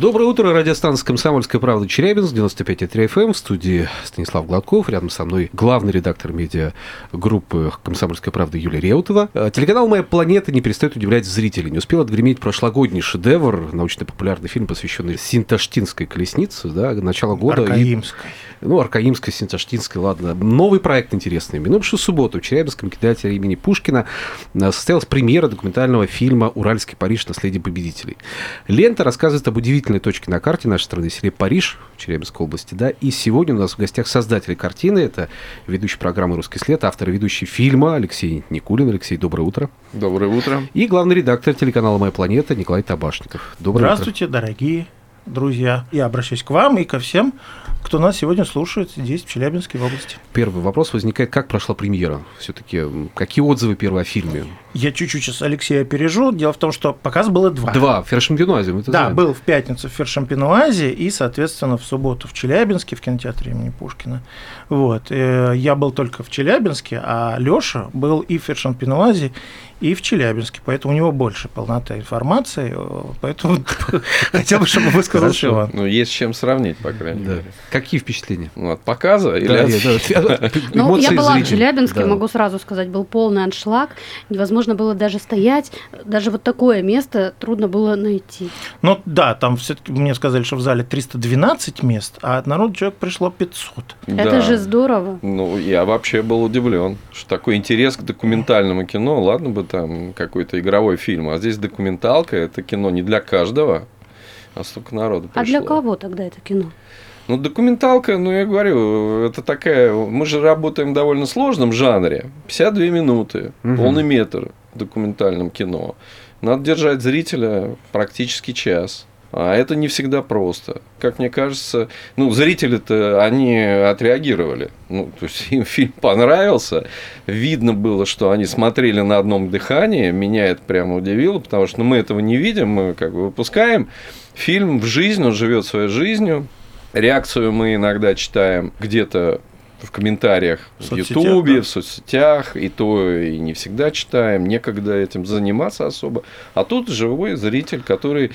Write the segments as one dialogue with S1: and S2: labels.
S1: Доброе утро, радиостанция «Комсомольская правда» Челябинск, 95,3 FM, в студии Станислав Гладков, рядом со мной главный редактор медиа группы «Комсомольская правда» Юлия Реутова. Э, Телеканал «Моя планета» не перестает удивлять зрителей. Не успел отгреметь прошлогодний шедевр, научно-популярный фильм, посвященный Синташтинской колеснице, да, начало года. И-
S2: Аркаимской.
S1: ну, Аркаимской, Синташтинской, ладно. Новый проект интересный. Минувшую субботу в Челябинском кинотеатре имени Пушкина э, состоялась премьера документального фильма «Уральский Париж. Наследие победителей». Лента рассказывает об удивительной точке на карте нашей страны, селе Париж, в Челябинской области, да, и сегодня у нас в гостях создатели картины, это ведущий программы «Русский след», автор и ведущий фильма Алексей Никулин. Алексей, доброе утро.
S3: Доброе утро.
S1: И главный редактор телеканала «Моя планета» Николай Табашников. Доброе утро.
S2: Здравствуйте, дорогие друзья. Я обращаюсь к вам и ко всем, кто нас сегодня слушает здесь, в Челябинской области.
S1: Первый вопрос возникает, как прошла премьера? Все-таки какие отзывы первые о фильме?
S2: Я чуть-чуть сейчас Алексея опережу. Дело в том, что показ было два.
S1: Два. Фершемпинуазе, мы это
S2: Да,
S1: знаем.
S2: был в пятницу в Фершампинуазе и, соответственно, в субботу в Челябинске, в кинотеатре имени Пушкина. Вот. Э, Я был только в Челябинске, а Лёша был и в Фершампинуазе, и в Челябинске, поэтому у него больше полнота информации, э, поэтому хотел бы, чтобы высказал. Иван.
S3: Ну, есть с чем сравнить, по крайней мере.
S1: Какие впечатления?
S3: Ну, от показа или от...
S1: да,
S4: Ну, я была в. Челябинске, могу сразу сказать, был полный аншлаг. Невозможно было даже стоять. Даже вот такое место трудно было найти.
S2: Ну да, там все-таки мне сказали, что в зале 312 мест, а народу человек пришло 500.
S3: Да.
S4: Это же здорово.
S3: Ну, я вообще был удивлен, что такой интерес к документальному кино, ладно бы там какой-то игровой фильм, а здесь документалка, это кино не для каждого, а столько народу пришло.
S4: А для кого тогда это кино?
S3: Ну, документалка, ну, я говорю, это такая... Мы же работаем в довольно сложном жанре. 52 минуты,
S1: Мгм.
S3: полный метр в документальном кино. Надо держать зрителя практически час. А это не всегда просто. Как мне кажется, ну, зрители-то, они отреагировали. Ну, то есть им фильм понравился. Видно было, что они смотрели на одном дыхании. Меня это прямо удивило, потому что ну, мы этого не видим. Мы как бы выпускаем фильм в жизнь, он живет своей жизнью. Реакцию мы иногда читаем где-то в комментариях
S2: В
S3: Ютубе,
S2: да.
S3: в соцсетях, и то и не всегда читаем, некогда этим заниматься особо. А тут живой зритель, который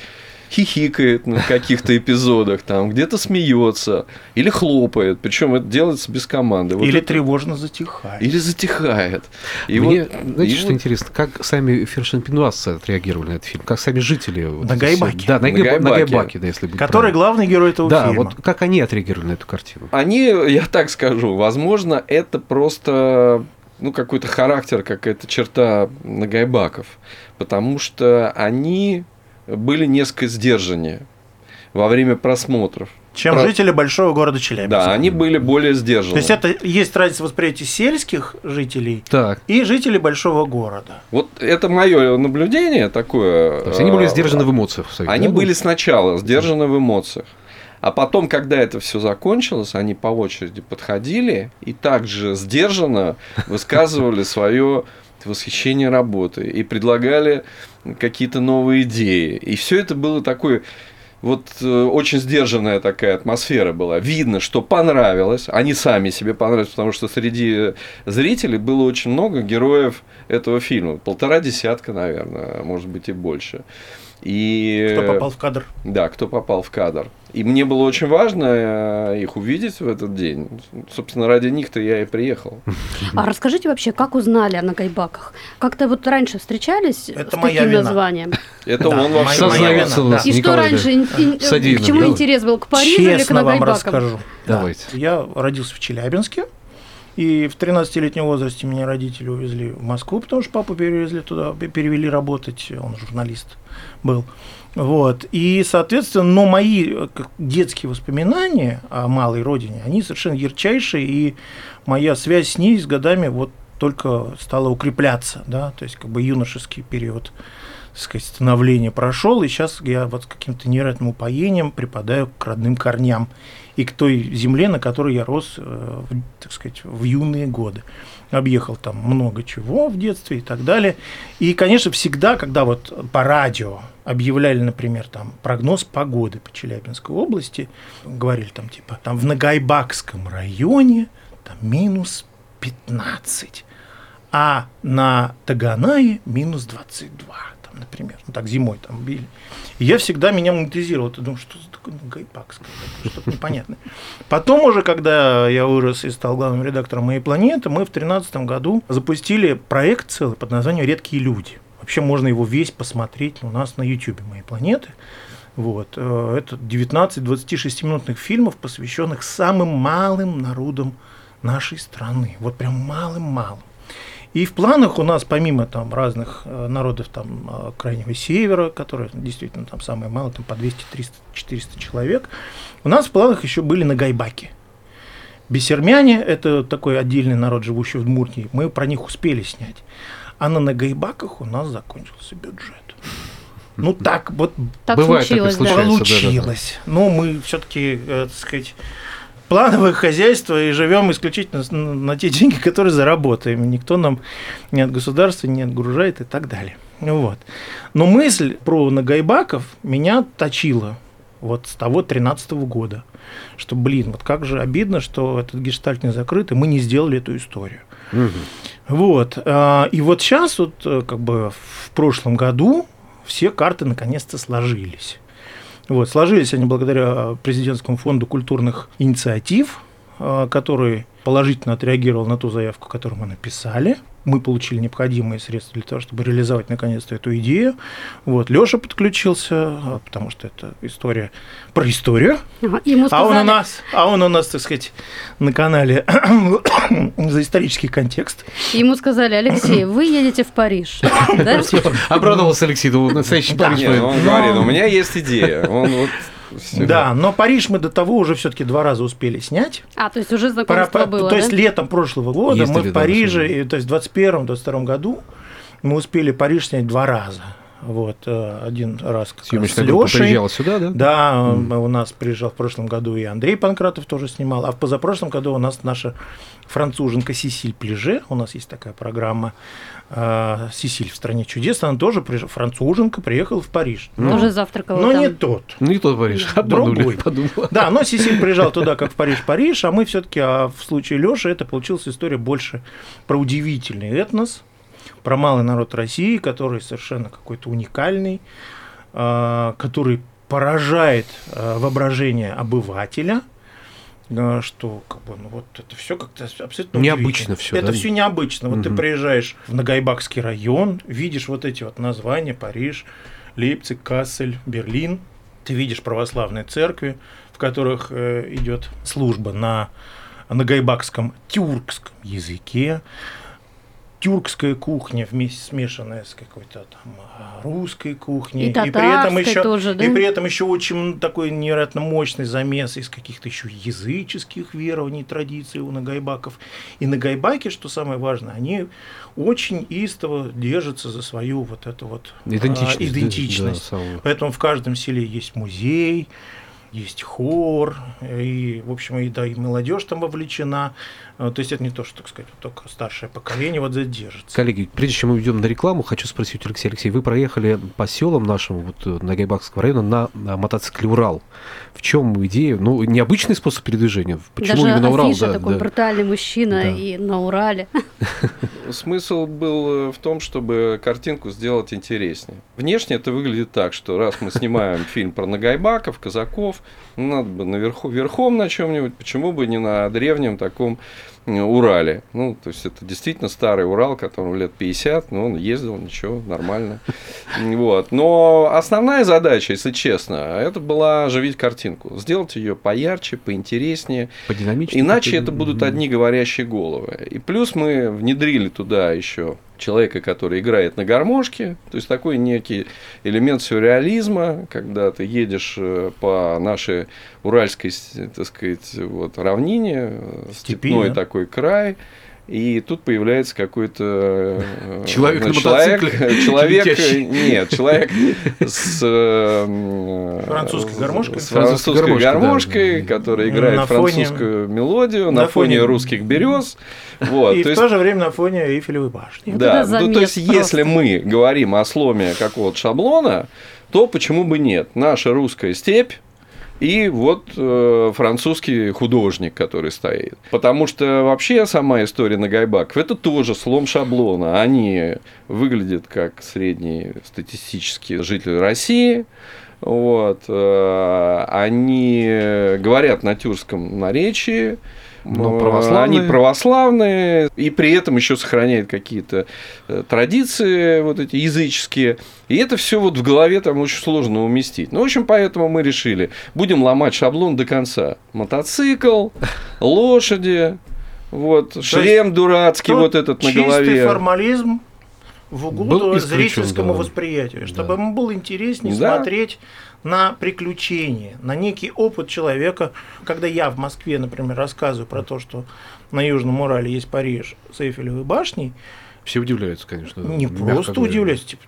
S3: хихикает на каких-то эпизодах, там где-то смеется или хлопает, причем это делается без команды. Вот
S2: Или
S3: это-
S2: тревожно затихает.
S3: или затихает. И
S1: Мне,
S3: вот-
S1: знаете,
S3: и
S1: что
S3: вот-
S1: интересно, как сами фершенпинуазцы отреагировали на этот фильм? Как сами жители?
S2: На Гайбаке.
S1: Да, на,
S3: На
S1: Гайба- на
S3: Гайбаке.
S1: Гайбаке, да, если быть
S2: Который
S1: правильным.
S2: главный герой этого
S1: Да,
S2: фильма.
S1: вот как они отреагировали на эту картину?
S3: Они, я так скажу, возможно, это просто ну, какой-то характер, какая-то черта Нагайбаков, потому что они были несколько сдержаннее во время просмотров.
S2: Чем
S3: Про-
S2: жители большого города Челябинска.
S3: Да, они были более сдержаны.
S2: То есть это есть разница восприятия сельских жителей
S1: Так,
S2: и жителей большого города.
S3: Вот это мое наблюдение такое.
S1: то есть они были
S3: э,
S1: сдержаны в эмоциях своих,
S3: Они
S1: да?
S3: были сначала сдержаны в эмоциях. А потом, когда это все закончилось, они по очереди подходили и также сдержанно высказывали свое восхищение работой и предлагали какие-то новые идеи. И все это было такое вот э, очень сдержанная такая атмосфера была. Видно, что понравилось. Они сами себе понравились, потому что среди зрителей было очень много героев этого фильма. Полтора десятка, наверное, может быть и больше. И...
S2: Кто попал в кадр?
S3: Да, кто попал в кадр. И мне было очень важно э, их увидеть в этот день. Собственно, ради них-то я и приехал.
S4: А расскажите вообще, как узнали о Нагайбаках? Как-то вот раньше встречались
S2: Это
S4: с
S2: моя
S4: таким
S2: вина.
S4: названием?
S3: Это
S2: Да,
S3: он
S2: моя
S1: Сознается у нас.
S4: И что раньше,
S1: Садиев,
S4: к чему интерес был, к Парижу или к
S2: Честно вам
S4: Нагайбакам?
S2: расскажу. Да.
S1: Давайте.
S2: Я родился в Челябинске, и в 13-летнем возрасте меня родители увезли в Москву, потому что папу перевезли туда, пе- перевели работать, он журналист был. Вот. И, соответственно, но мои э, детские воспоминания о малой родине, они совершенно ярчайшие, и моя связь с ней с годами вот только стала укрепляться, да, то есть как бы юношеский период сказать, становление прошел, и сейчас я вот с каким-то невероятным упоением припадаю к родным корням и к той земле, на которой я рос, э, так сказать, в юные годы. Объехал там много чего в детстве и так далее. И, конечно, всегда, когда вот по радио объявляли, например, там прогноз погоды по Челябинской области, говорили там типа, там в Нагайбакском районе там минус 15, а на Таганае минус 22, там, например. Ну, так зимой там били. И я всегда меня монетизировал. Ты думаешь, что за такое Нагайбакское? такое, Что-то непонятное. Потом уже, когда я вырос и стал главным редактором «Моей планеты», мы в 2013 году запустили проект целый под названием «Редкие люди». Вообще можно его весь посмотреть у нас на YouTube «Моей планеты». Вот. э, Это 19 26-минутных фильмов, посвященных самым малым народам нашей страны. Вот прям малым-малым. И в планах у нас, помимо там разных э, народов там э, Крайнего Севера, которые действительно там самые малые, там по 200, 300, 400 человек, у нас в планах еще были нагайбаки. Бесермяне – это такой отдельный народ, живущий в Удмуртии. Мы про них успели снять. А на нагайбаках у нас закончился бюджет. Ну так вот
S4: Так
S1: Бывает
S4: случилось, да.
S1: случается.
S2: получилось. Но мы все-таки, так сказать, плановое хозяйство и живем исключительно на, те деньги, которые заработаем. Никто нам ни от государства не отгружает и так далее. Вот. Но мысль про Нагайбаков меня точила вот с того 13 года, что, блин, вот как же обидно, что этот гештальт не закрыт, и мы не сделали эту историю. Вот. а, И вот сейчас, вот, э, как бы в прошлом году, все карты наконец-то сложились. Вот, сложились они благодаря президентскому фонду культурных инициатив, а, который положительно отреагировал на ту заявку, которую мы написали. Мы получили необходимые средства для того, чтобы реализовать наконец-то эту идею. Вот, Леша подключился, а, потому что это история про историю.
S4: Ага, Ему
S2: А он у
S4: сказали,
S2: нас, а он у нас, так сказать, на канале за исторический контекст.
S4: ему сказали, Алексей, вы едете в Париж.
S1: Обрадовался Алексей, думал, настоящий Париж.
S3: Он говорит, у меня есть идея. Он вот всё.
S2: Да, но Париж мы до того уже все-таки два раза успели снять.
S4: А, то есть уже знакомство было,
S2: то есть
S4: да?
S2: летом прошлого года
S1: Ездили,
S2: мы в Париже, и, то есть в 21-22 году мы успели Париж снять два раза. Вот, э, один раз как раз с Лешей.
S1: приезжала сюда, да?
S2: Да, э, у нас приезжал в прошлом году и Андрей Панкратов тоже снимал, а в позапрошлом году у нас наша француженка Сесиль Плеже, у нас есть такая программа э, «Сесиль в стране чудес», она тоже приезжала, француженка приехала в Париж.
S4: Тоже завтракала
S2: Но
S4: там.
S2: не тот.
S1: Ну, не тот Париж,
S2: Другой.
S1: обманули, подумала.
S2: Да, но Сесиль приезжал туда, как в Париж-Париж, а мы все-таки, а в случае Леши, это получилась история больше про удивительный этнос, про малый народ России, который совершенно какой-то уникальный, а, который поражает а, воображение обывателя, а, что как бы, ну, вот это все как-то абсолютно
S1: Необычно
S2: удивительно.
S1: всё,
S2: Это
S1: да?
S2: все необычно. Вот ты
S1: Мгм.
S2: приезжаешь в Нагайбакский район, видишь вот эти вот названия Париж, Лейпциг, Кассель, Берлин. Ты видишь православные церкви, в которых э, идет служба на нагайбакском тюркском языке. Тюркская кухня вместе смешанная с какой-то там а, русской кухней.
S4: И
S2: при этом еще,
S4: тоже, да?
S2: и при этом еще очень такой невероятно мощный замес из каких-то еще языческих верований, традиций у нагайбаков. И нагайбаки, что самое важное, они очень истово держатся за свою вот эту вот а,
S1: Идентичность. да,
S2: идентичность.
S1: да.
S2: Поэтому в каждом селе есть музей, есть хор, и, в общем, и, да, и молодежь там вовлечена. А, То есть это не то, что, так сказать, только старшее поколение вот здесь держится.
S1: Коллеги, прежде чем мы уйдем на рекламу, хочу спросить у Алексея. Алексей, вы проехали по селам нашему, вот э, Нагайбакского района, на, на мотоцикле «Урал». В чем идея? Ну, необычный способ передвижения. Почему
S4: Даже
S1: именно «Урал»? Да,
S4: такой
S1: да.
S4: брутальный мужчина
S1: Да.
S4: и на Урале.
S3: Смысл был э, в том, чтобы картинку сделать интереснее. Внешне это выглядит так, что раз мы снимаем фильм про Нагайбаков, казаков, ну, надо бы наверху, верхом на чем-нибудь, почему бы не на древнем таком э, Урале. Ну, то есть это действительно старый Урал, которому лет 50, но он ездил, ничего, нормально. Вот. Но основная задача, если честно, это была оживить картинку, сделать ее поярче, поинтереснее,
S1: Подинамичнее.
S3: Иначе это будут одни говорящие головы. И плюс мы внедрили туда еще человека, который играет на гармошке, то есть такой некий элемент сюрреализма, когда ты едешь э, по нашей уральской, так сказать, вот, равнине, э,
S2: Степи,
S3: степной
S2: да.
S3: такой край, И тут появляется какой-то э,
S1: Человек на
S3: человек,
S1: мотоцикле,
S3: человек,
S1: летящий.
S3: нет, человек с э,
S2: Французской гармошкой?
S3: с
S1: Французской гармошкой,
S3: гармошкой,
S1: да.
S3: играет
S2: На фоне-
S3: французскую мелодию на,
S2: на
S3: фоне,
S2: фоне-
S3: русских берез. Вот,
S2: И
S3: то
S2: в
S3: есть
S2: то же время на фоне Эйфелевой башни.
S3: Да, ну, то есть, если мы говорим о сломе какого-то шаблона, то почему бы нет? Наша русская степь и вот э, французский художник, который стоит. Потому что вообще сама история Нагайбаков это тоже слом шаблона. Они выглядят как среднестатистические жители России. Вот, э, они говорят на тюркском наречии,
S1: Но
S3: Э,
S1: православные.
S3: Они православные, и при этом еще сохраняют какие-то э, традиции вот эти языческие. И это все вот в голове там очень сложно уместить. Ну, в общем, поэтому мы решили, будем ломать шаблон до конца. Мотоцикл, лошади, вот, шлем дурацкий вот этот на
S2: чистый
S3: голове.
S2: формализм в
S1: Был
S2: угоду зрительскому
S1: да.
S2: восприятию, чтобы
S1: Да.
S2: ему было интереснее
S3: Да.
S2: смотреть на приключения, на некий опыт человека. Когда я в Москве, например, рассказываю про то, что на Южном Урале есть Париж с Эйфелевой башней,
S1: Все удивляются, конечно.
S2: не просто
S1: говоря.
S2: удивляются, типа,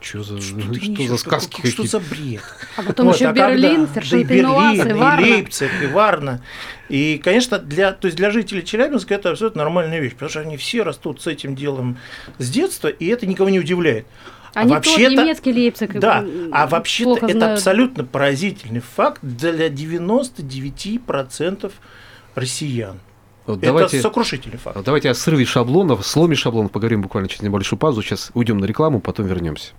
S1: Что за,
S2: что, ты
S1: что за сказки
S2: какой- что
S1: какие-то?
S2: за бред?
S4: А потом
S2: Вот,
S4: еще
S2: а когда-
S4: Берлин,
S2: да, и
S4: и
S2: Берлин, и
S4: Варна.
S2: Лейпциг, и Варна. И, конечно, для, то есть для жителей Челябинска это абсолютно нормальная вещь, потому что они все растут с этим делом с детства, и это никого не удивляет.
S4: Они
S2: а
S4: тоже
S2: вообще-то-
S4: немецкий Лейпциг.
S2: Да,
S4: м,
S2: а вообще-то это
S4: знают.
S2: абсолютно поразительный факт для 99% россиян.
S1: Вот
S2: Это
S1: давайте,
S2: сокрушительный факт.
S1: давайте о срыве шаблонов, сломе шаблонов поговорим буквально через небольшую паузу. Сейчас уйдем на рекламу, потом вернемся.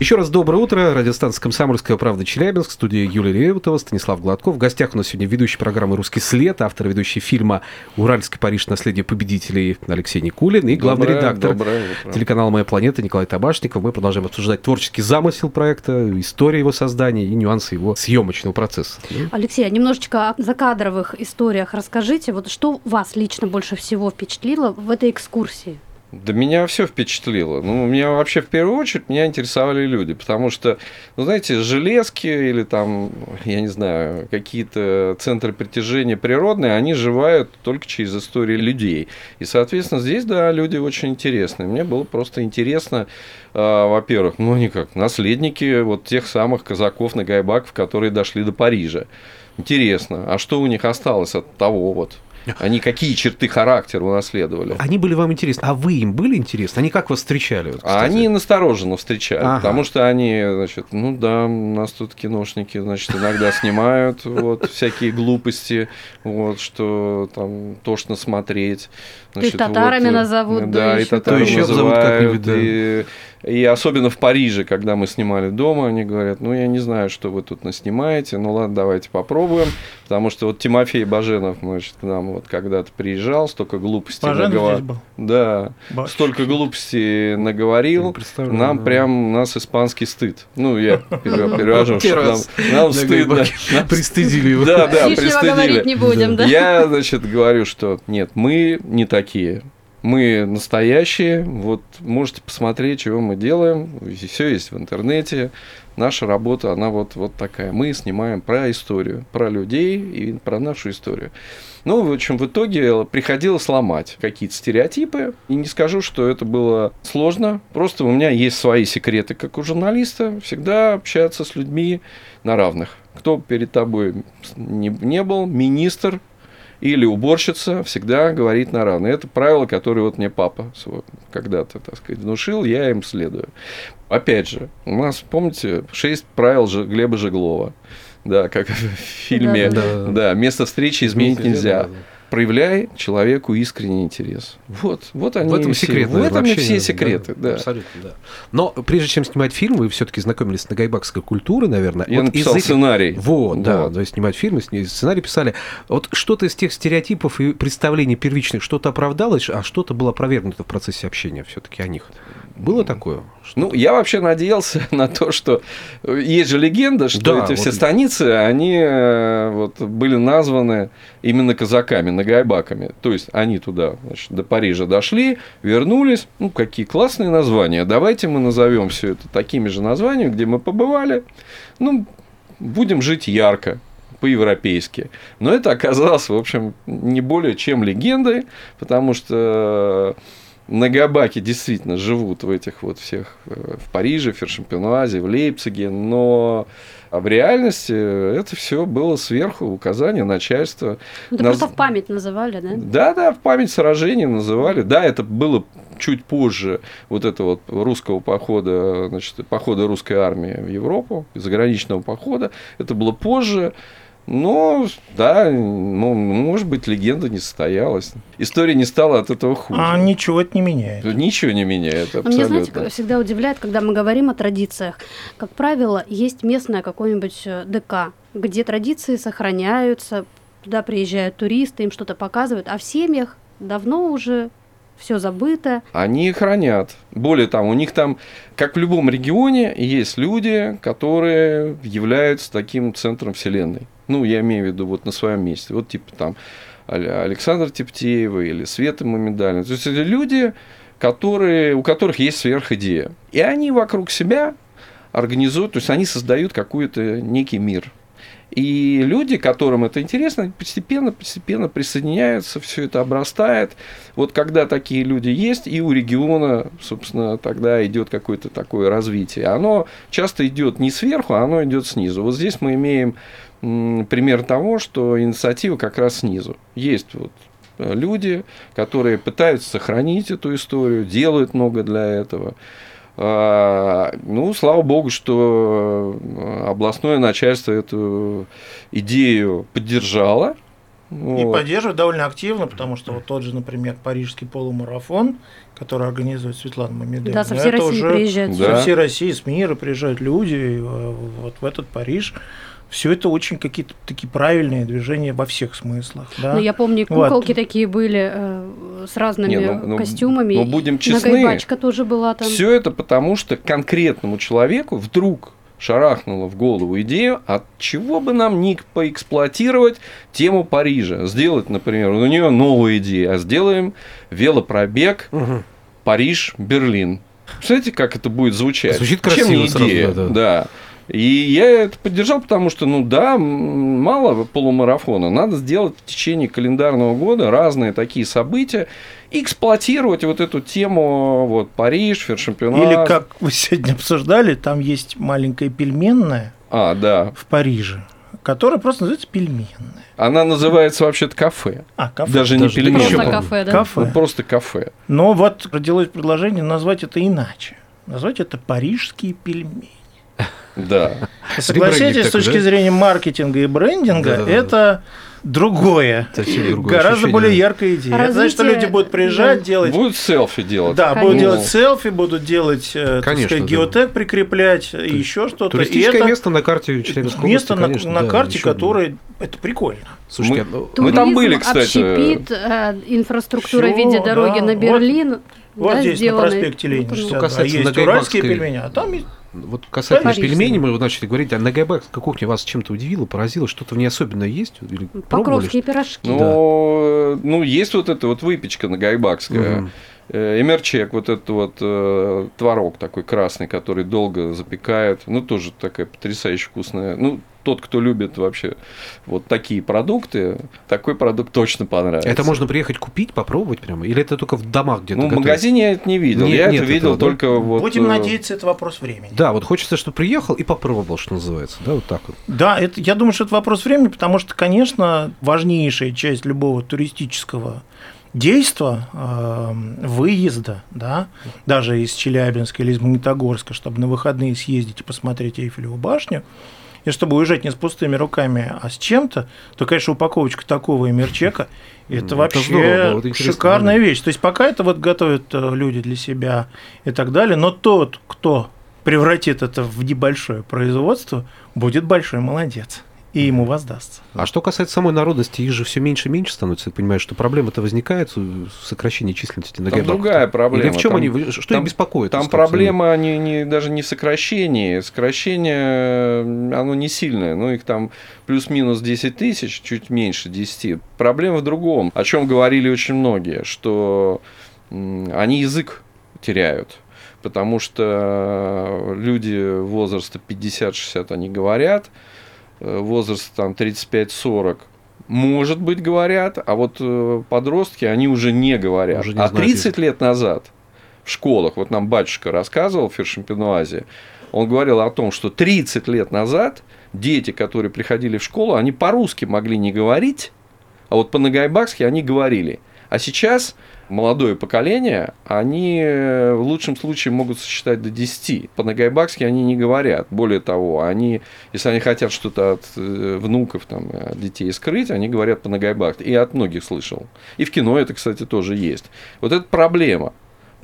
S1: Еще раз доброе утро. Радиостанция «Комсомольская правда» Челябинск. В студии Юлия Реутова, Станислав Гладков. В гостях у нас сегодня ведущий программы «Русский след», автор ведущий фильма «Уральский Париж. Наследие победителей» Алексей Никулин и главный
S3: Доброе-
S1: редактор
S3: доброе утро.
S1: телеканала «Моя планета» Николай Табашников. Мы продолжаем обсуждать творческий замысел проекта, историю его создания и нюансы его съемочного процесса.
S4: Алексей, а немножечко о закадровых историях расскажите. Вот что вас лично больше всего впечатлило в этой экскурсии?
S3: Да меня все впечатлило. Ну, меня вообще в первую очередь меня интересовали люди, потому что, ну, знаете, железки или там, я не знаю, какие-то центры притяжения природные, они живают только через истории людей. И, соответственно, здесь, да, люди очень интересные. Мне было просто интересно, а, во-первых, ну, они как, наследники вот тех самых казаков-нагайбаков, которые дошли до Парижа. Интересно, а что у них осталось от того вот? Они какие черты характера унаследовали?
S1: Они были вам интересны, а вы им были интересны? Они как вас встречали? вот,
S3: А
S1: кстати?
S3: они настороженно встречают,
S1: Ага.
S3: потому что они, значит, ну да, у нас тут киношники, значит, иногда снимают вот всякие глупости, вот, что там тошно смотреть. Значит,
S4: татарами
S3: вот,
S4: назовут, да,
S3: да, и
S1: еще обзовут
S3: называют,
S1: как-нибудь, да.
S3: и, и особенно в Париже, когда мы снимали дома, они говорят, ну я не знаю, что вы тут наснимаете, ну ладно, давайте попробуем, потому что вот Тимофей Баженов, значит, к нам вот когда-то приезжал, столько глупостей
S2: Баженов
S3: наговор-
S2: здесь был.
S3: Да,
S2: Батюшки.
S3: столько глупостей наговорил, нам
S1: да.
S3: прям, у нас испанский стыд. Ну, я пере- перевожу, что нам, нам
S1: на
S3: стыдно.
S1: Пристыдили его.
S3: Да, да,
S4: Лишнего говорить
S3: пристыдили.
S4: не будем, да?
S3: Я, значит, говорю, что нет, мы не такие. Мы настоящие, вот можете посмотреть, чего мы делаем, все есть в интернете. Наша работа, она вот, вот такая. Мы снимаем про историю, про людей и про нашу историю. Ну, в общем, в итоге приходилось ломать какие-то стереотипы. И не скажу, что это было сложно. Просто у меня есть свои секреты, как у журналиста. Всегда общаться с людьми на равных. Кто перед тобой не, не был, министр или уборщица, всегда говорит на равных. Это правило, которое вот мне папа когда-то, так сказать, внушил, я им следую. Опять же, у нас, помните, шесть правил Глеба Жеглова. Да, как в фильме.
S4: Да-да-да.
S1: Да.
S3: Да, место встречи изменить нельзя.
S1: да, да.
S3: Проявляй человеку искренний интерес. Вот, вот они
S1: В этом
S3: все,
S1: секрет.
S3: В этом и все секреты, да.
S1: Абсолютно, да. Но прежде чем снимать фильм, вы все-таки знакомились с нагайбакской культурой, наверное.
S3: Я
S1: Вот
S3: написал
S1: этих-
S3: сценарий.
S1: Вот, да,
S3: Вот.
S1: то есть снимать фильмы, сценарий писали. Вот что-то из тех стереотипов и представлений первичных, что-то оправдалось, а что-то было опровергнуто в процессе общения все-таки о них. Было такое? Что-
S3: Ну, я вообще надеялся на то, что есть же легенда, что
S1: Да,
S3: эти
S1: вот
S3: все станицы, они э, вот, были названы именно казаками, нагайбаками. То есть они туда значит, до Парижа дошли, вернулись. Ну, какие классные названия. Давайте мы назовем все это такими же названиями, где мы побывали. Ну, будем жить ярко. по-европейски. Но это оказалось, в общем, не более чем легендой, потому что Нагабаки действительно живут в этих вот всех, э, в Париже, в Фершемпенуазе, в Лейпциге, но а в реальности это все было сверху указание начальства.
S4: Ну, это
S3: Наз-
S4: просто в память называли, да?
S3: Да, да, в память сражений называли. Да, это было чуть позже вот этого вот русского похода, значит, похода русской армии в Европу, заграничного похода. Это было позже. Но, да, ну, может быть, легенда не состоялась. История не стала от этого хуже.
S2: А ничего это не меняет.
S3: Ничего не меняет,
S4: Но Меня, знаете,
S3: абсолютно.
S4: всегда удивляет, когда мы говорим о традициях. Как правило, есть местное какое-нибудь э, ДК, где традиции сохраняются, туда приезжают туристы, им что-то показывают, а в семьях давно уже все забыто.
S3: Они хранят. Более того, у них там, как в любом регионе, есть люди, которые являются таким центром вселенной. Ну, я имею в виду вот на своем месте. Вот типа там Александр Тептеева или Света Мамедалина. То есть это люди, которые, у которых есть сверхидея. И они вокруг себя организуют, то есть они создают какой-то некий мир. И люди, которым это интересно, постепенно, постепенно присоединяются, все это обрастает. Вот когда такие люди есть, и у региона, собственно, тогда идет какое-то такое развитие. Оно часто идет не сверху, а оно идет снизу. Вот здесь мы имеем пример того, что инициатива как раз снизу. Есть вот э, люди, которые пытаются сохранить эту историю, делают много для этого. А, Ну, слава богу, что э, областное начальство эту идею поддержало.
S2: И
S3: Вот.
S2: поддерживают довольно активно, потому что вот тот же, например, парижский полумарафон, который организует Светлана Мамедовна,
S4: Да, со всей
S2: это
S4: России
S2: уже
S4: приезжают.
S3: Да.
S2: со всей России, с мира приезжают люди э, вот в этот Париж. Все это очень какие-то такие правильные движения во всех смыслах. Да?
S4: Ну, я помню,
S2: Вот.
S4: куколки такие были э, с разными
S3: Не, ну- ну-
S4: костюмами.
S3: ну, будем честны.
S4: Тоже была там.
S3: Все это потому, что конкретному человеку вдруг шарахнула в голову идею, от чего бы нам не поэксплуатировать тему Парижа. Сделать, например, у нее новая идея, а сделаем велопробег
S1: Мгм.
S3: Париж-Берлин. Представляете, как это будет звучать?
S1: Звучит
S3: Чем
S1: красиво
S3: не
S1: сразу,
S3: идея?
S1: да, да.
S3: да. И я это поддержал, потому что, ну да, мало полумарафона. Надо сделать в течение календарного года разные такие события, и эксплуатировать вот эту тему, вот Париж, Фершемпионат.
S2: Или как вы сегодня обсуждали, там есть маленькая пельменная
S3: А, да.
S2: в Париже, которая просто называется пельменная.
S3: Она называется вообще-то кафе.
S2: А, кафе.
S3: Даже не
S1: Даже
S3: пельмени.
S4: Просто
S1: Еще
S4: кафе, да?
S2: Кафе.
S3: Ну, просто кафе.
S2: Но вот родилось предложение назвать это иначе. Назвать это парижские пельмени.
S3: Да.
S2: Согласитесь, с точки зрения маркетинга и брендинга, это другое. Гораздо
S1: ощущение.
S2: более яркая идея. Это значит, что люди будут приезжать,
S4: да.
S2: делать
S3: Будут селфи делать.
S2: Да,
S4: Конечно.
S2: будут делать селфи, будут делать, э, так
S1: Конечно,
S2: сказать,
S1: да.
S2: геотег прикреплять, и еще что-то.
S1: Туристическое
S2: это
S1: место на карте Челябинской
S2: место
S1: области,
S2: на,
S1: конечно,
S2: на
S1: да,
S2: карте, которое это прикольно.
S1: Слушайте,
S3: Мы- Мы там были, кстати.
S4: Общепит, э, инфраструктура в виде дороги
S2: да.
S4: на Берлин.
S2: Вот
S4: да,
S2: здесь
S4: сделаны.
S2: на проспекте Ленина
S4: Вот оно.
S2: 62
S1: касается
S2: есть уральские пельмени, а там и
S1: Вот касательно
S4: Париж,
S1: пельменей,
S4: да.
S1: мы начали говорить, а нагайбакская кухня вас чем-то удивила, поразила, что-то в ней особенное есть? Или пробовали?
S4: Покровские пирожки.
S3: Ну, ну, есть вот эта вот выпечка на гайбакская. Э, Эмерчек, вот этот вот э, творог такой красный, который долго запекают. Ну, тоже такая потрясающе вкусная. Ну, тот, кто любит вообще вот такие продукты, такой продукт точно понравится.
S1: Это можно приехать купить, попробовать прямо? Или это только в домах где-то
S3: Ну, в
S1: готовят?
S3: магазине я это не видел.
S1: Нет,
S3: я
S1: нет
S3: это видел
S1: этого, да?
S3: только вот...
S2: будем
S3: э,
S2: надеяться, это вопрос времени.
S1: Да, вот хочется, чтобы приехал и попробовал, что называется. Да, вот так вот.
S2: Да, это, я думаю, что это вопрос времени, потому что, конечно, важнейшая часть любого туристического действа, э, выезда, да, даже из Челябинска или из Магнитогорска, чтобы на выходные съездить и посмотреть Эйфелеву башню, и чтобы уезжать не с пустыми руками, а с чем-то, то, конечно, упаковочка такого эмерчека –
S1: Ну,
S2: это
S1: это
S2: вообще
S1: здорово, интересно,
S2: шикарная вещь. То есть пока это вот готовят э, люди для себя и так далее, но тот, кто превратит это в небольшое производство, будет большой молодец. И ему воздастся.
S1: А что касается самой народности, их же все меньше и меньше становится. Я понимаю, что проблема-то возникает в сокращении численности
S3: Там
S1: нагайбаков.
S3: другая проблема.
S1: Или в чем
S3: Там-
S1: они, что
S3: там-
S1: их беспокоит?
S3: Там проблема не, не, даже не в сокращении. Сокращение, э, оно не сильное. Ну, их там плюс-минус 10 тысяч, чуть меньше 10. Проблема в другом, о чем говорили очень многие, что они язык теряют. Потому что люди возраста 50-60, они говорят, э, возраста там 35-40, может быть, говорят, а вот э, подростки, они уже не говорят.
S1: Уже не
S3: а
S1: знают
S3: 30
S1: язык.
S3: лет назад в школах, вот нам батюшка рассказывал в Фершемпенуазе, он говорил о том, что 30 лет назад дети, которые приходили в школу, они по-русски могли не говорить, а вот по-нагайбакски они говорили. А сейчас молодое поколение, они э, в лучшем случае могут сосчитать до 10. По-нагайбакски они не говорят. Более того, они, если они хотят что-то от э, внуков, там, от детей скрыть, они говорят по-нагайбакски. И от многих слышал. И в кино это, кстати, тоже есть. Вот это проблема.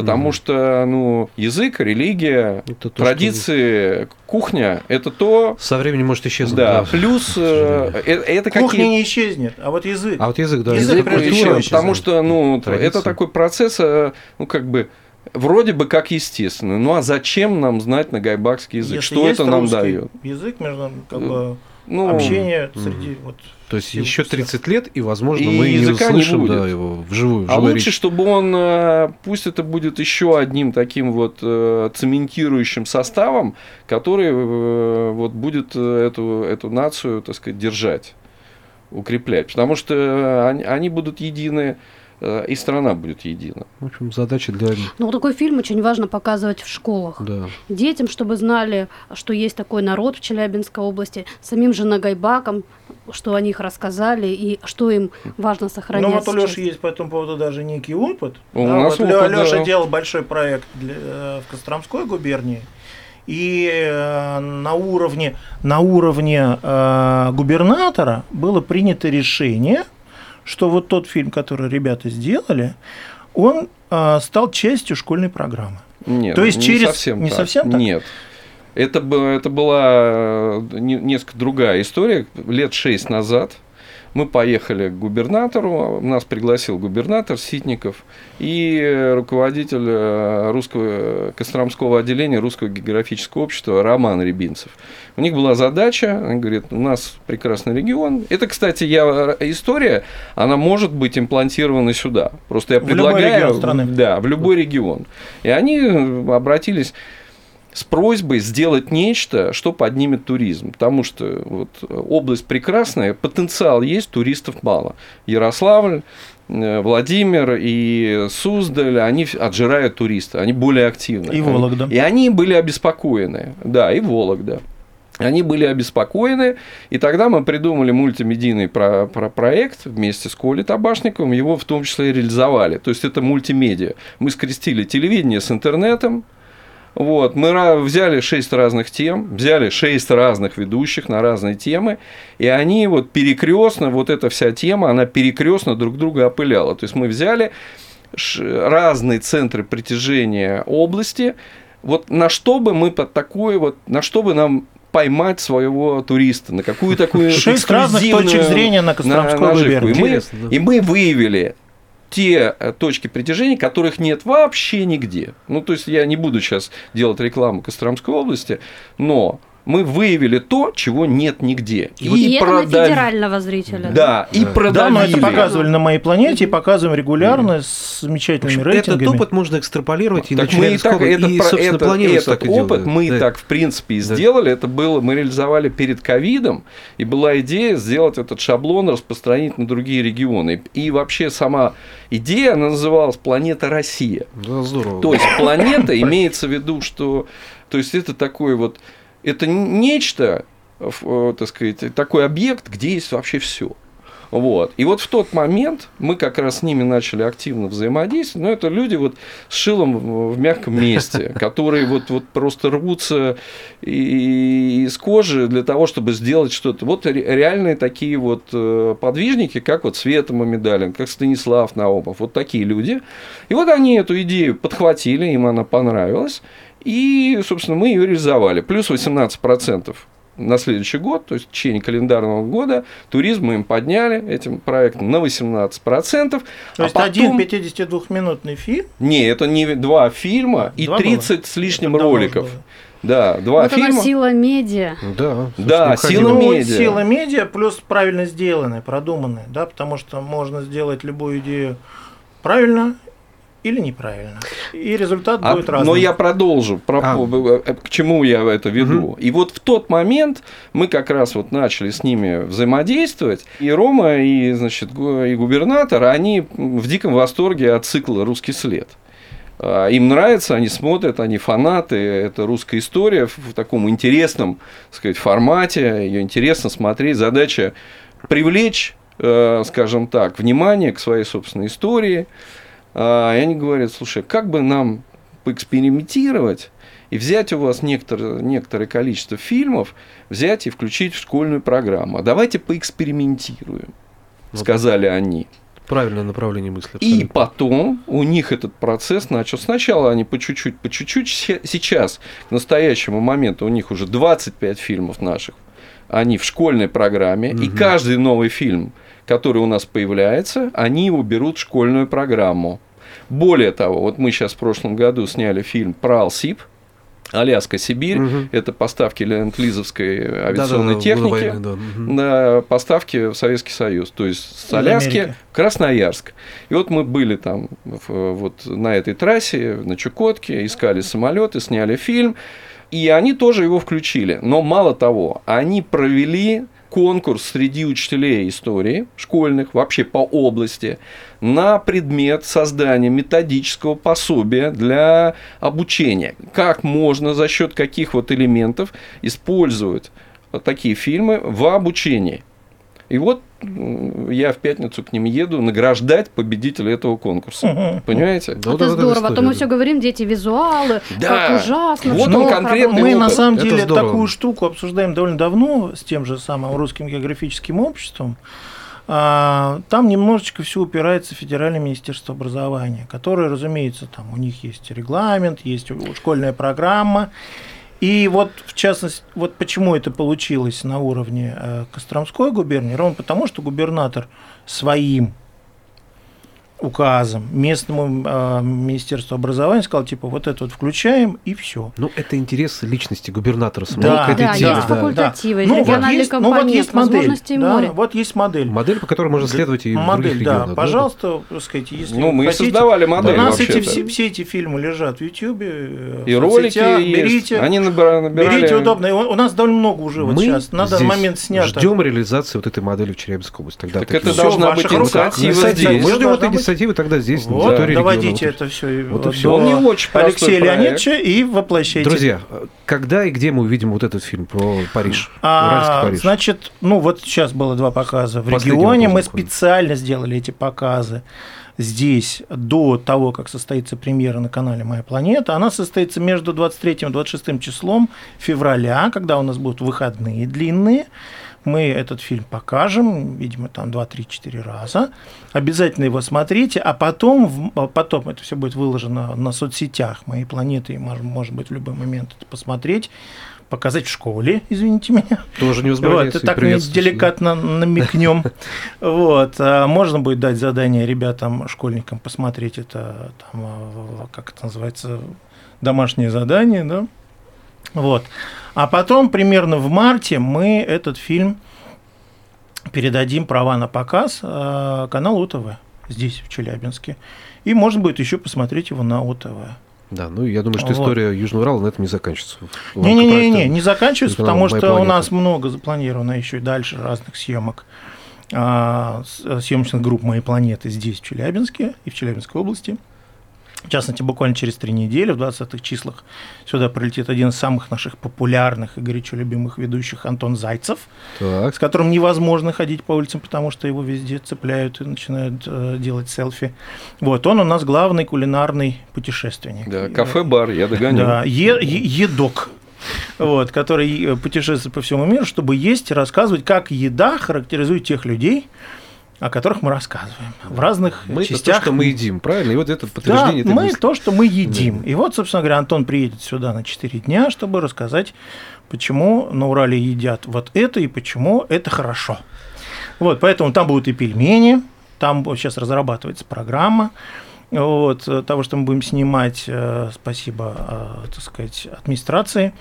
S3: Потому
S1: Мгм.
S3: что ну, язык, религия,
S1: Это то,
S3: традиции, кухня – это то,
S1: Со временем может исчезнуть.
S3: да,
S1: да,
S3: плюс
S1: к
S3: э, э, это
S2: Кухня
S3: какие
S2: не исчезнет, а вот язык.
S1: А вот язык, да.
S2: Язык,
S3: язык
S2: всего,
S3: потому что ну
S1: Традиция.
S3: это такой процесс, э, ну как бы вроде бы как естественный. Ну а зачем нам знать нагайбакский язык?
S2: Если
S3: что
S2: есть
S3: это нам дает?
S2: Язык между как бы
S3: Ну,
S2: общение
S1: мгм.
S2: среди вот
S1: То есть еще
S2: всех.
S1: 30 лет, и, возможно,
S3: И
S1: мы не
S3: не
S1: услышим
S3: будет.
S1: да, его вживую.
S3: А лучше, чтобы он, э, пусть это будет еще одним таким вот э, цементирующим составом, который э, вот будет эту, эту нацию, так сказать, держать, укреплять. Потому что они, они будут едины, э, и страна будет едина.
S1: В общем, задача для...
S4: Ну, вот такой фильм очень важно показывать в школах.
S1: Да.
S4: Детям, чтобы знали, что есть такой народ в Челябинской области, самим же Нагайбакам, что о них рассказали и что им важно сохранять.
S2: Ну вот у
S4: сейчас.
S2: Леши есть по этому поводу даже некий опыт.
S3: У
S2: Да,
S3: нас
S2: вот
S3: опыт,
S2: Леша
S3: да.
S2: делал большой проект для- э, в Костромской губернии. И э, на уровне, на уровне э, губернатора было принято решение, что вот тот фильм, который ребята сделали, он э, стал частью школьной программы.
S3: Нет,
S2: То есть
S3: не
S2: через-
S3: совсем
S2: не
S3: так.
S2: совсем так?
S3: Нет. Это, это была э, не- несколько другая история. Лет шесть назад мы поехали к губернатору, нас пригласил губернатор Ситников и э, руководитель э, русского Костромского отделения Русского географического общества Роман Рябинцев. У них была задача, они говорят, у нас прекрасный регион. Это, кстати, я, э, история, она может быть имплантирована сюда. Просто я
S2: В любой
S3: предлагаю...
S2: регион страны.
S3: Да, в любой регион. И они обратились с просьбой сделать нечто, что поднимет туризм. Потому что вот область прекрасная, потенциал есть, туристов мало. Ярославль, э, Владимир и Суздаль, они отжирают туриста, они более активны.
S2: И Вологда.
S3: И они были обеспокоены. Да, и Вологда. Они были обеспокоены, и тогда мы придумали мультимедийный про, про проект вместе с Колей Табашниковым, его в том числе и реализовали. То есть это мультимедиа. Мы скрестили телевидение с интернетом, вот, мы взяли шесть разных тем, взяли шесть разных ведущих на разные темы, и они вот перекрестно, вот эта вся тема, она перекрестно друг друга опыляла. То есть мы взяли разные центры притяжения области, вот на что бы мы под такое вот, на что бы нам поймать своего туриста, на какую такую
S2: Шесть разных точек зрения на Костромской
S3: наживку.
S2: губернии.
S3: И мы,
S1: да.
S3: и мы выявили те э, точки притяжения, которых нет вообще нигде. Ну, то есть я не буду сейчас делать рекламу Костромской области, но мы выявили то, чего нет нигде.
S4: И, это на федерального зрителя.
S3: Да, и
S1: Да.
S2: Да,
S3: продавили.
S2: мы это показывали на моей планете и показываем регулярно с замечательными
S1: Этот
S2: рейтингами.
S1: опыт можно экстраполировать и
S3: Так
S1: на
S3: мы и так, этот,
S1: и, собственно,
S3: этот- этот
S1: так и
S3: опыт
S1: делать.
S3: мы
S1: Да.
S3: так, в принципе, и
S1: Да.
S3: сделали. Это было, мы реализовали перед ковидом, и была идея сделать этот шаблон, распространить на другие регионы. И вообще сама идея, она называлась «Планета Россия».
S1: Да, здорово.
S3: То есть планета имеется в виду, что то есть это такой вот это нечто, э, так сказать, такой объект, где есть вообще все. Вот. И вот в тот момент мы как раз с ними начали активно взаимодействовать. Но это люди вот с шилом в мягком месте, которые вот, вот просто рвутся из кожи для того, чтобы сделать что-то. Вот ре- реальные такие вот э, подвижники, как вот Света Мамедалин, как Станислав Наумов, вот такие люди. И вот они эту идею подхватили, им она понравилась. И, собственно, мы ее реализовали. Плюс 18% на следующий год, то есть в течение календарного года, туризм мы им подняли этим проектом на 18%.
S2: То есть
S3: а
S2: один
S3: потом-
S2: 52-минутный фильм.
S3: Не, это не два фильма и
S2: Два
S3: 30 с лишним
S2: Это
S3: роликов.
S2: было.
S3: Да, два
S4: Вот
S3: фильма.
S4: она сила медиа.
S1: Да,
S3: Да, сила
S1: необходимо.
S2: Ну,
S3: медиа.
S2: сила медиа плюс правильно сделанная, продуманная, да, потому что можно сделать любую идею правильно или неправильно. И результат
S3: А,
S2: будет разный.
S3: но я продолжу, про-
S1: А.
S3: э, к чему я это веду. И вот в тот момент мы как раз вот начали с ними взаимодействовать, и Рома, и, значит, и губернатор, они в диком восторге от цикла «Русский след». А, Им нравится, они смотрят, они фанаты, это русская история в в таком интересном, так сказать, формате, ее интересно смотреть. Задача привлечь, э, скажем так, внимание к своей собственной истории. А, И они говорят, слушай, как бы нам поэкспериментировать и взять у вас некоторое, некоторое количество фильмов, взять и включить в школьную программу. А давайте поэкспериментируем,
S1: Вот.
S3: сказали они.
S1: Правильное направление мысли.
S3: И
S1: абсолютно.
S3: потом у них этот процесс начал. Сначала они по чуть-чуть, по чуть-чуть. Се- Сейчас, к настоящему моменту, у них уже 25 фильмов наших. Они в школьной программе. И
S1: Мгм.
S3: каждый новый фильм, который у нас появляется, они его берут в школьную программу. Более того, вот мы сейчас в прошлом году сняли фильм про Алсип. Аляска, Сибирь.
S1: Мгм.
S3: Это поставки ленд-лизовской авиационной
S1: Да-да-да,
S3: техники
S1: годы войны, да.
S3: На поставки в Советский Союз, то есть с Аляски в Красноярск. И вот мы были там в- вот на этой трассе, на Чукотке, искали самолеты, сняли фильм, и они тоже его включили. Но мало того, они провели конкурс среди учителей истории школьных, вообще по области, на предмет создания методического пособия для обучения. Как можно за счет каких вот элементов использовать такие фильмы в обучении. И вот я в пятницу к ним еду награждать победителя этого конкурса.
S2: Мгм.
S3: Понимаете?
S1: Да,
S4: это
S1: да,
S4: здорово, а то мы все говорим, дети, визуалы,
S3: Да.
S4: как ужасно,
S3: Вот он
S4: плохо.
S3: конкретный
S2: Мы на
S3: опыт.
S2: самом
S1: Это
S2: деле
S1: здорово.
S2: такую штуку обсуждаем довольно давно с тем же самым русским географическим обществом. А, Там немножечко все упирается в Федеральное министерство образования, которое, разумеется, там у них есть регламент, есть школьная программа. И вот, в частности, вот почему это получилось на уровне э, Костромской губернии, ровно потому, что губернатор своим указом местному э, министерству образования сказал, типа, вот это вот включаем, и все.
S1: Ну, это интерес личности губернатора самого
S2: Да,
S1: к этой
S4: Да,
S1: теме.
S4: есть
S1: да.
S4: факультативы, есть
S2: Ну, вот есть, ну,
S4: компонент,
S2: вот есть модель, да,
S4: море.
S2: вот есть модель.
S1: Модель, по которой можно следовать и в
S2: модель,
S1: других
S2: да,
S1: регионах. да,
S2: пожалуйста, так сказать, если
S3: Ну, мы
S2: хотите.
S3: создавали модель
S2: У нас эти, все, все эти фильмы лежат в Ютьюбе, э,
S3: И
S2: в
S3: ролики
S2: соцсетях,
S3: есть.
S2: берите,
S3: Они набира- набирали...
S2: берите удобно. И у нас довольно много уже вот
S1: Мы
S2: сейчас на данный
S1: здесь
S2: момент снято.
S1: Ждем реализации вот этой модели в Челябинской области. Тогда
S3: Так это
S1: вот-
S3: должна
S2: в
S3: быть инициатива здесь.
S1: Мы ждем
S2: быть.
S1: Инициативы тогда здесь, на
S2: Вот,
S1: территории
S2: доводите
S1: региона.
S2: это все
S1: Вот и всё.
S3: Он не очень
S2: Алексея
S3: проект.
S2: Леонидовича и воплощайте.
S1: Друзья, когда и где мы увидим вот этот фильм про Париж?
S2: А,
S1: Париж.
S2: значит, ну вот сейчас было два показа в
S1: Последний
S2: регионе. Мы специально сделали эти показы здесь до того, как состоится премьера на канале «Моя планета». Она состоится между 23 и 26 числом февраля, когда у нас будут выходные длинные. Мы этот фильм покажем, видимо, там 2-3-4 раза. Обязательно его смотрите, а потом, а потом это все будет выложено на соцсетях «Моей планеты», и можно, может быть в любой момент это посмотреть, показать в школе, извините меня.
S1: Тоже не
S2: Вот, и так мы деликатно намекнем. Вот. а Можно будет дать задание ребятам, школьникам посмотреть это, там, а, как это называется, домашнее задание, да? Вот. А потом, примерно в марте, мы этот фильм передадим права на показ э, каналу ОТВ здесь, в Челябинске. И можно будет еще посмотреть его на ОТВ.
S1: Да, ну я думаю, что
S2: Вот.
S1: история Южного Урала на этом не заканчивается.
S2: Не-не-не,
S1: проекта.
S2: не заканчивается, потому
S1: «Моя
S2: что у
S1: планета».
S2: нас много запланировано еще и дальше разных съемок а, съемочных групп «Моей планеты» здесь, в Челябинске и в Челябинской области. В частности, буквально через три недели, в 20-х числах, сюда прилетит один из самых наших популярных и горячо любимых ведущих Антон Зайцев,
S1: Так,
S2: с которым невозможно ходить по улицам, потому что его везде цепляют и начинают э, делать селфи. Вот, он у нас главный кулинарный путешественник.
S3: Да, кафе-бар, я догоню.
S2: Да, е- е- едок. Вот, который э, путешествует по всему миру, чтобы есть и рассказывать, как еда характеризует тех людей, о которых мы рассказываем. В разных
S1: мы это
S2: частях.
S1: то, что мы едим, правильно? И вот это
S2: Да,
S1: подтверждение этой
S2: мы
S1: мысли.
S2: то, что мы едим. И вот, собственно говоря, Антон приедет сюда на 4 дня, чтобы рассказать, почему на Урале едят вот это и почему это хорошо. Вот, поэтому там будут и пельмени, там сейчас разрабатывается программа. Вот, э, того, что мы будем снимать. Э, Спасибо, э, так сказать, администрации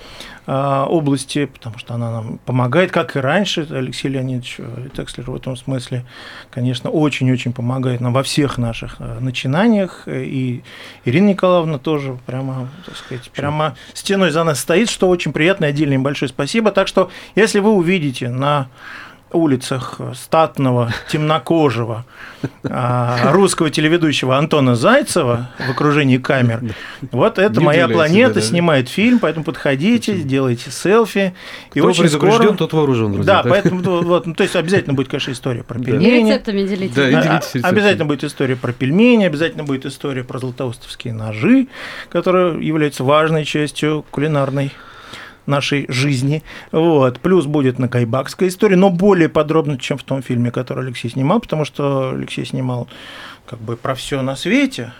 S2: области, потому что она нам помогает, как и раньше. Алексей Леонидович Текслер в этом смысле, конечно, очень-очень помогает нам во всех наших начинаниях. И Ирина Николаевна тоже прямо, так сказать, прямо стеной за нас стоит, что очень приятно. Отдельное большое спасибо. Так что, если вы увидите на улицах статного, темнокожего а, русского телеведущего Антона Зайцева в окружении камер. Вот это моя планета снимает фильм, поэтому подходите, делайте селфи. И очень скоро...
S1: тот вооружен, друзья.
S2: Да, поэтому то- вот, ну, то есть обязательно будет, конечно, история про пельмени.
S4: рецептами делитесь.
S2: А-
S1: рецептами.
S2: Обязательно будет история про пельмени, обязательно будет история про златоустовские ножи, которые являются важной частью кулинарной нашей жизни. Вот. Плюс будет накайбакская история, но более подробно, чем в том фильме, который Алексей снимал, потому что Алексей снимал как бы про все на свете,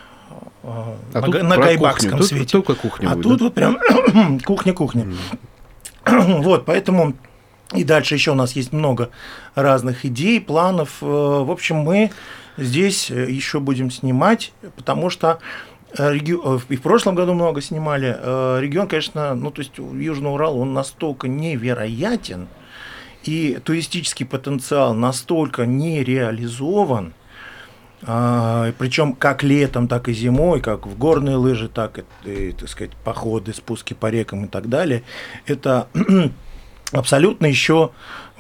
S1: А
S2: на,
S1: тут
S2: га- на
S1: про
S2: кайбакском
S1: кухню. Тут
S2: свете.
S1: Только кухня
S2: А
S1: будет,
S2: тут
S1: да?
S2: вот прям кухня-кухня. Вот, поэтому и дальше еще у нас есть много разных идей, планов. Э, В общем, мы здесь э, еще будем снимать, потому что и в прошлом году много снимали. Э, Регион, конечно, ну то есть Южный Урал, он настолько невероятен, и туристический потенциал настолько не реализован, причем как летом, так и зимой, как в горные лыжи, так и, так сказать, походы, спуски по рекам и так далее. Это абсолютно еще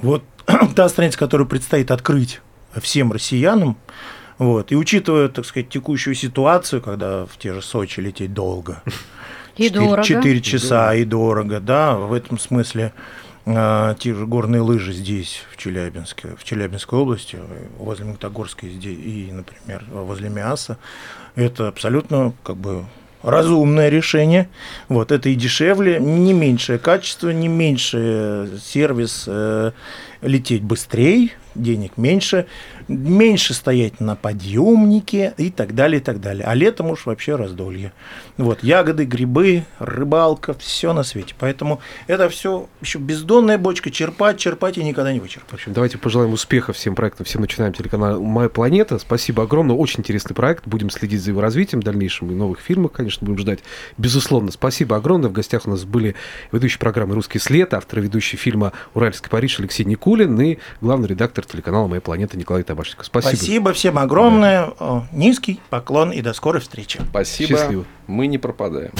S2: вот та страница, которую предстоит открыть всем россиянам. Вот. И учитывая, так сказать, текущую ситуацию, когда в те же Сочи лететь долго,
S4: И дорого.
S2: 4 часа и дорого, да, в этом смысле а, те же горные лыжи здесь, в Челябинске, в Челябинской области, возле Магнитогорска и, например, возле Миаса, это абсолютно как бы разумное решение. Вот, это и дешевле, не меньшее качество, не меньше сервис, э, лететь быстрее, денег меньше, меньше стоять на подъемнике и так далее, и так далее. А летом уж вообще раздолье. Вот, ягоды, грибы, рыбалка, все на свете. Поэтому это все еще бездонная бочка, черпать, черпать и никогда не
S1: В
S2: вычерпать.
S1: общем, давайте пожелаем успеха всем проектам, всем начинаем телеканал «Моя планета». Спасибо огромное, очень интересный проект. Будем следить за его развитием дальнейшим и новых фильмов, конечно, будем ждать. Безусловно, спасибо огромное. В гостях у нас были ведущие программы «Русский след», автор и ведущий фильма «Уральский Париж» Алексей Никулин и главный редактор телеканала «Моя планета» Николай Табашников. Спасибо.
S2: Спасибо всем огромное, О, низкий поклон и до скорой встречи.
S3: Спасибо.
S1: Счастливо.
S3: Мы не пропадаем.